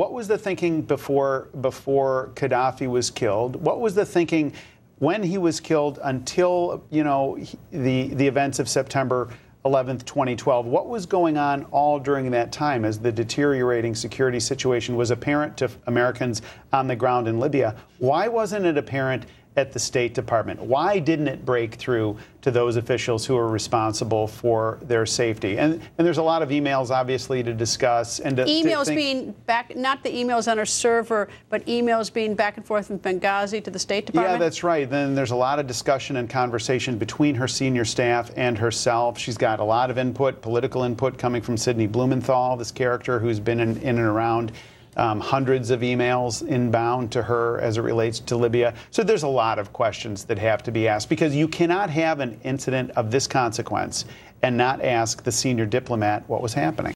what was the thinking before before Gaddafi was killed? What was the thinking when he was killed until you know the the events of September 11th, 2012? What was going on all during that time as the deteriorating security situation was apparent to Americans on the ground in Libya? Why wasn't it apparent? At the State Department? Why didn't it break through to those officials who are responsible for their safety? And, and there's a lot of emails, obviously, to discuss. And to, emails to being back, not the emails on our server, but emails being back and forth from Benghazi to the State Department? Yeah, that's right. Then there's a lot of discussion and conversation between her senior staff and herself. She's got a lot of input, political input coming from Sidney Blumenthal, this character who's been in, in and around um, hundreds of emails inbound to her as it relates to Libya. So there's a lot of questions that have to be asked because you cannot have an incident of this consequence and not ask the senior diplomat what was happening.